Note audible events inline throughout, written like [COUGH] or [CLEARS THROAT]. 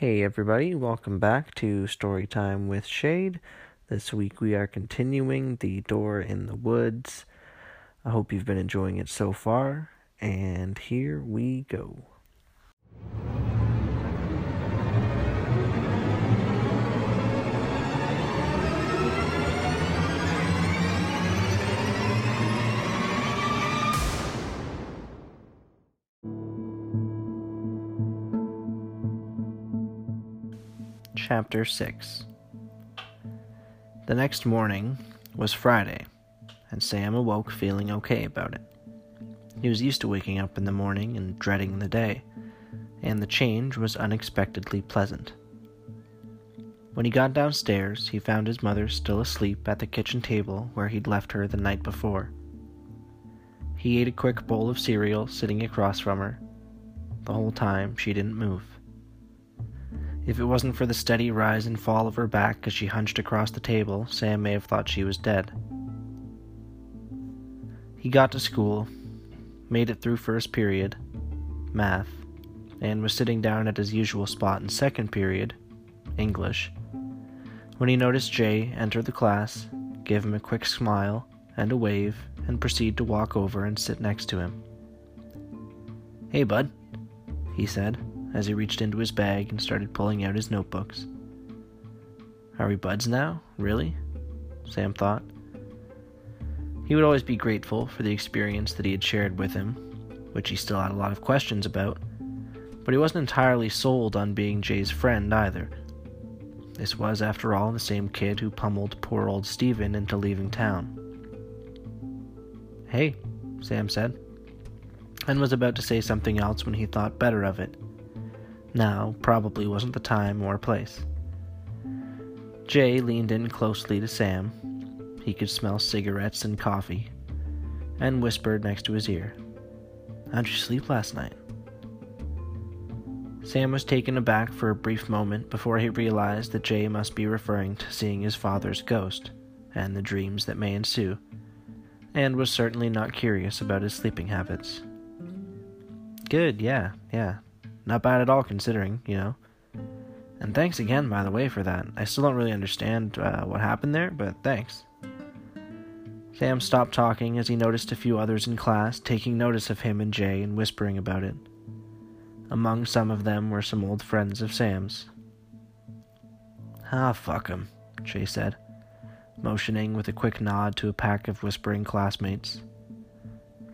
Hey everybody, welcome back to Storytime with Shade. This week we are continuing The Door in the Woods. I hope you've been enjoying it so far, and here we go. Chapter 6 The next morning was Friday, and Sam awoke feeling okay about it. He was used to waking up in the morning and dreading the day, and the change was unexpectedly pleasant. When he got downstairs, he found his mother still asleep at the kitchen table where he'd left her the night before. He ate a quick bowl of cereal sitting across from her. The whole time, she didn't move. If it wasn't for the steady rise and fall of her back as she hunched across the table, Sam may have thought she was dead. He got to school, made it through first period, math, and was sitting down at his usual spot in second period, English, when he noticed Jay enter the class, give him a quick smile and a wave, and proceed to walk over and sit next to him. Hey, bud, he said as he reached into his bag and started pulling out his notebooks. Are we buds now? Really? Sam thought. He would always be grateful for the experience that he had shared with him, which he still had a lot of questions about, but he wasn't entirely sold on being Jay's friend either. This was, after all, the same kid who pummeled poor old Stephen into leaving town. Hey, Sam said, and was about to say something else when he thought better of it. Now probably wasn't the time or place. Jay leaned in closely to Sam. He could smell cigarettes and coffee, and whispered next to his ear, How'd you sleep last night? Sam was taken aback for a brief moment before he realized that Jay must be referring to seeing his father's ghost and the dreams that may ensue, and was certainly not curious about his sleeping habits. Good, yeah, yeah, not bad at all, considering, you know. And thanks again, by the way, for that. I still don't really understand uh, what happened there, but thanks. Sam stopped talking as he noticed a few others in class taking notice of him and Jay and whispering about it. Among some of them were some old friends of Sam's. Ah, fuck 'em, Jay said, motioning with a quick nod to a pack of whispering classmates.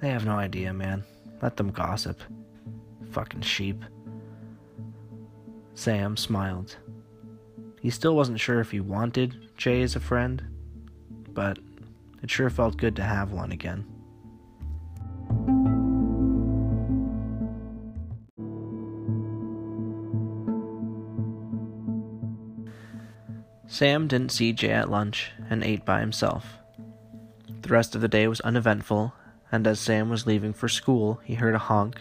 They have no idea, man. Let them gossip. Fucking sheep. Sam smiled. He still wasn't sure if he wanted Jay as a friend, but it sure felt good to have one again. Sam didn't see Jay at lunch and ate by himself. The rest of the day was uneventful, and as Sam was leaving for school, he heard a honk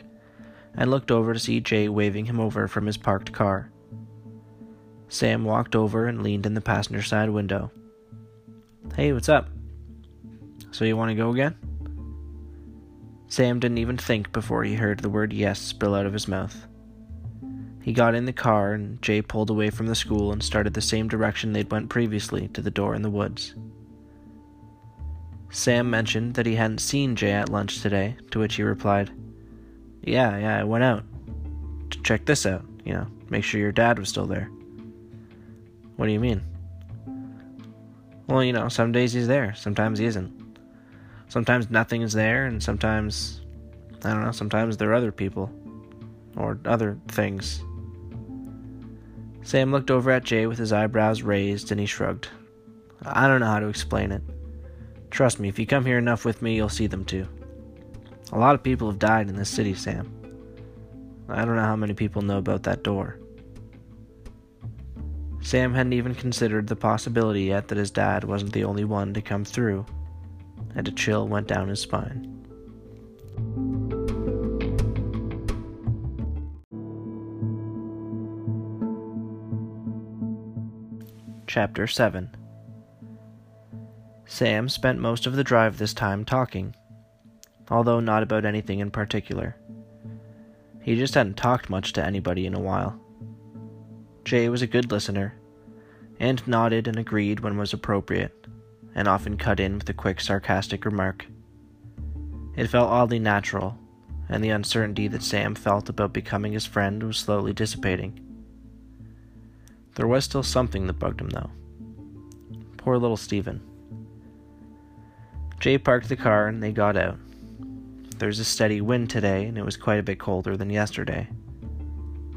and looked over to see Jay waving him over from his parked car. Sam walked over and leaned in the passenger side window. Hey, what's up? So you want to go again? Sam didn't even think before he heard the word yes spill out of his mouth. He got in the car and Jay pulled away from the school and started the same direction they'd went previously to the door in the woods. Sam mentioned that he hadn't seen Jay at lunch today, to which he replied, yeah, yeah, I went out to check this out, you know, make sure your dad was still there. What do you mean? Well, you know, some days he's there, sometimes he isn't. Sometimes nothing is there, and sometimes, I don't know, sometimes there are other people. Or other things. Sam looked over at Jay with his eyebrows raised and he shrugged. I don't know how to explain it. Trust me, if you come here enough with me, you'll see them too. A lot of people have died in this city, Sam. I don't know how many people know about that door. Sam hadn't even considered the possibility yet that his dad wasn't the only one to come through, and a chill went down his spine. Chapter 7 Sam spent most of the drive this time talking although not about anything in particular. He just hadn't talked much to anybody in a while. Jay was a good listener, and nodded and agreed when was appropriate, and often cut in with a quick sarcastic remark. It felt oddly natural, and the uncertainty that Sam felt about becoming his friend was slowly dissipating. There was still something that bugged him, though. Poor little Stephen. Jay parked the car and they got out. There was a steady wind today, and it was quite a bit colder than yesterday.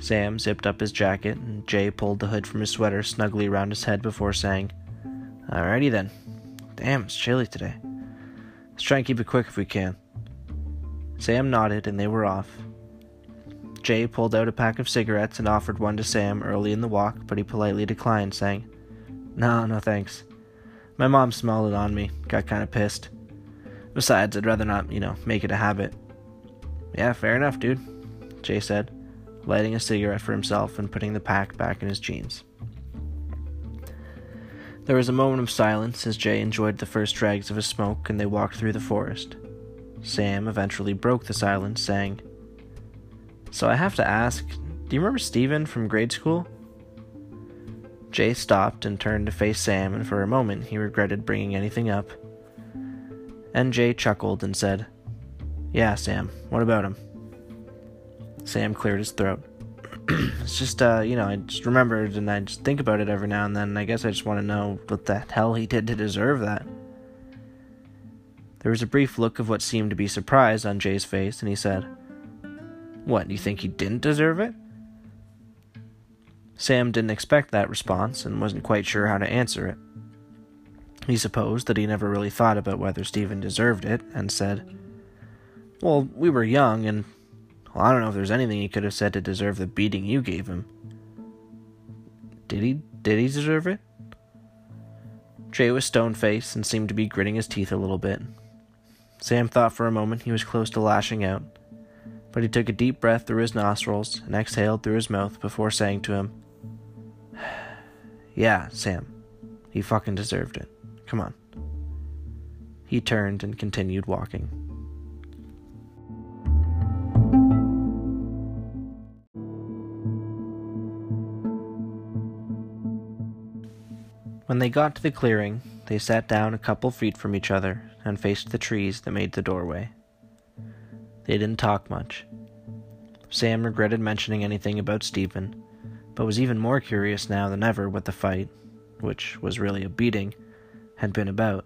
Sam zipped up his jacket, and Jay pulled the hood from his sweater snugly around his head before saying, Alrighty then. Damn, it's chilly today. Let's try and keep it quick if we can. Sam nodded, and they were off. Jay pulled out a pack of cigarettes and offered one to Sam early in the walk, but he politely declined, saying, No, no thanks. My mom smelled it on me, got kind of pissed. Besides, I'd rather not, you know, make it a habit. Yeah, fair enough, dude, Jay said, lighting a cigarette for himself and putting the pack back in his jeans. There was a moment of silence as Jay enjoyed the first dregs of his smoke and they walked through the forest. Sam eventually broke the silence, saying, So I have to ask, do you remember Stephen from grade school? Jay stopped and turned to face Sam, and for a moment he regretted bringing anything up. Jay chuckled and said, Yeah, Sam, what about him? Sam cleared his throat. [CLEARS THROAT] it's just, uh, you know, I just remembered and I just think about it every now and then. I guess I just want to know what the hell he did to deserve that. There was a brief look of what seemed to be surprise on Jay's face, and he said, What, you think he didn't deserve it? Sam didn't expect that response and wasn't quite sure how to answer it. He supposed that he never really thought about whether Stephen deserved it, and said, Well, we were young, and well, I don't know if there's anything he could have said to deserve the beating you gave him. Did he did he deserve it? Jay was stone faced and seemed to be gritting his teeth a little bit. Sam thought for a moment he was close to lashing out, but he took a deep breath through his nostrils and exhaled through his mouth before saying to him, [SIGHS] Yeah, Sam, he fucking deserved it. Come on. He turned and continued walking. When they got to the clearing, they sat down a couple feet from each other and faced the trees that made the doorway. They didn't talk much. Sam regretted mentioning anything about Stephen, but was even more curious now than ever what the fight, which was really a beating, had been about.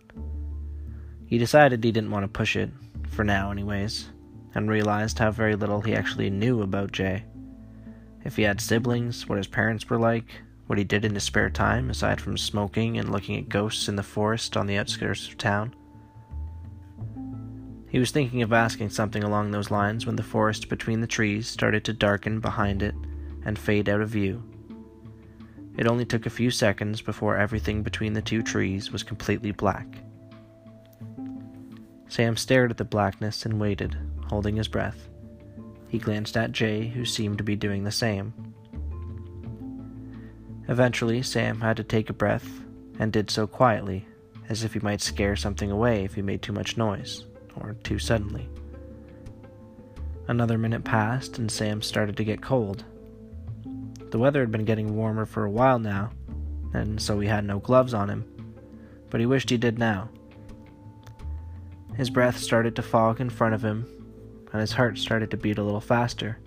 He decided he didn't want to push it, for now, anyways, and realized how very little he actually knew about Jay. If he had siblings, what his parents were like, what he did in his spare time, aside from smoking and looking at ghosts in the forest on the outskirts of town. He was thinking of asking something along those lines when the forest between the trees started to darken behind it and fade out of view. It only took a few seconds before everything between the two trees was completely black. Sam stared at the blackness and waited, holding his breath. He glanced at Jay, who seemed to be doing the same. Eventually, Sam had to take a breath, and did so quietly, as if he might scare something away if he made too much noise, or too suddenly. Another minute passed, and Sam started to get cold. The weather had been getting warmer for a while now, and so he had no gloves on him, but he wished he did now. His breath started to fog in front of him, and his heart started to beat a little faster.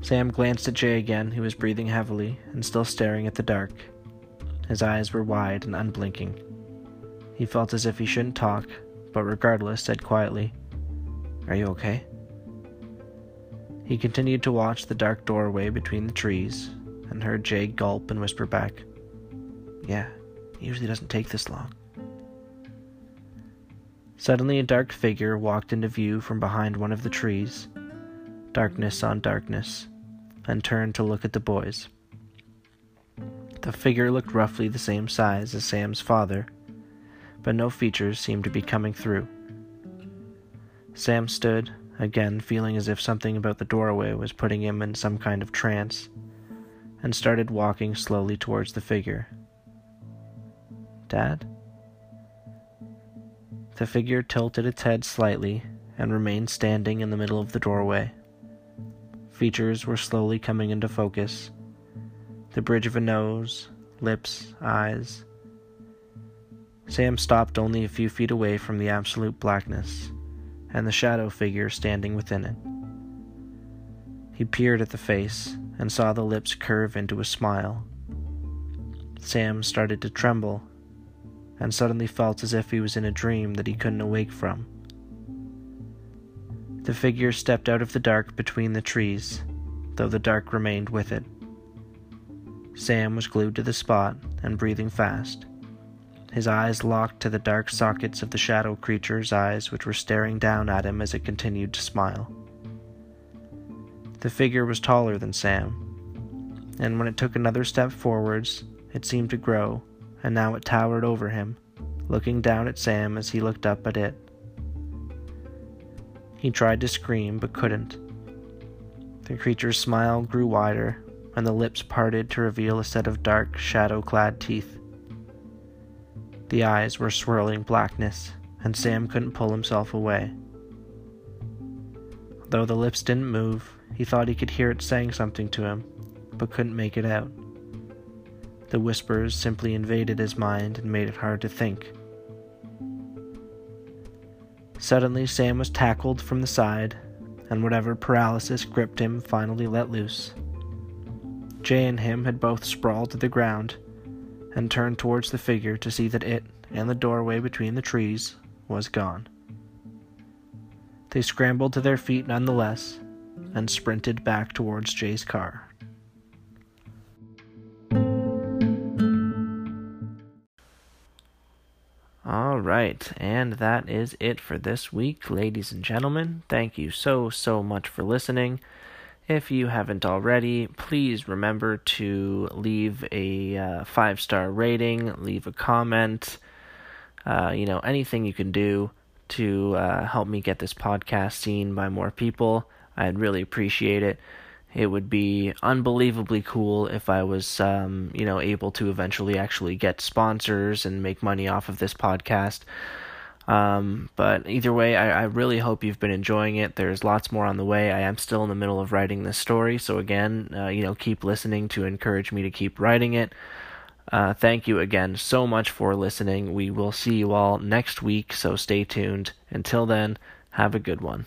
Sam glanced at Jay again, who was breathing heavily and still staring at the dark. His eyes were wide and unblinking. He felt as if he shouldn't talk, but regardless, said quietly, Are you okay? He continued to watch the dark doorway between the trees and heard Jay gulp and whisper back, Yeah, it usually doesn't take this long. Suddenly, a dark figure walked into view from behind one of the trees, darkness on darkness, and turned to look at the boys. The figure looked roughly the same size as Sam's father, but no features seemed to be coming through. Sam stood, again feeling as if something about the doorway was putting him in some kind of trance, and started walking slowly towards the figure. Dad? The figure tilted its head slightly and remained standing in the middle of the doorway. Features were slowly coming into focus, the bridge of a nose, lips, eyes. Sam stopped only a few feet away from the absolute blackness and the shadow figure standing within it. He peered at the face and saw the lips curve into a smile. Sam started to tremble and suddenly felt as if he was in a dream that he couldn't awake from. The figure stepped out of the dark between the trees, though the dark remained with it. Sam was glued to the spot and breathing fast, his eyes locked to the dark sockets of the shadow creature's eyes, which were staring down at him as it continued to smile. The figure was taller than Sam, and when it took another step forwards, it seemed to grow, and now it towered over him, looking down at Sam as he looked up at it. He tried to scream, but couldn't. The creature's smile grew wider, and the lips parted to reveal a set of dark, shadow clad teeth. The eyes were swirling blackness, and Sam couldn't pull himself away. Though the lips didn't move, he thought he could hear it saying something to him, but couldn't make it out. The whispers simply invaded his mind and made it hard to think. Suddenly, Sam was tackled from the side, and whatever paralysis gripped him finally let loose. Jay and him had both sprawled to the ground and turned towards the figure to see that it and the doorway between the trees was gone. They scrambled to their feet nonetheless and sprinted back towards Jay's car. All right, and that is it for this week, ladies and gentlemen. Thank you so, so much for listening. If you haven't already, please remember to leave a uh, five star rating, leave a comment, uh, you know, anything you can do to uh, help me get this podcast seen by more people. I'd really appreciate it. It would be unbelievably cool if I was, um, you know, able to eventually actually get sponsors and make money off of this podcast. Um, but either way, I, I really hope you've been enjoying it. There's lots more on the way. I am still in the middle of writing this story, so again, uh, you know, keep listening to encourage me to keep writing it. Uh, thank you again so much for listening. We will see you all next week, so stay tuned. Until then, have a good one.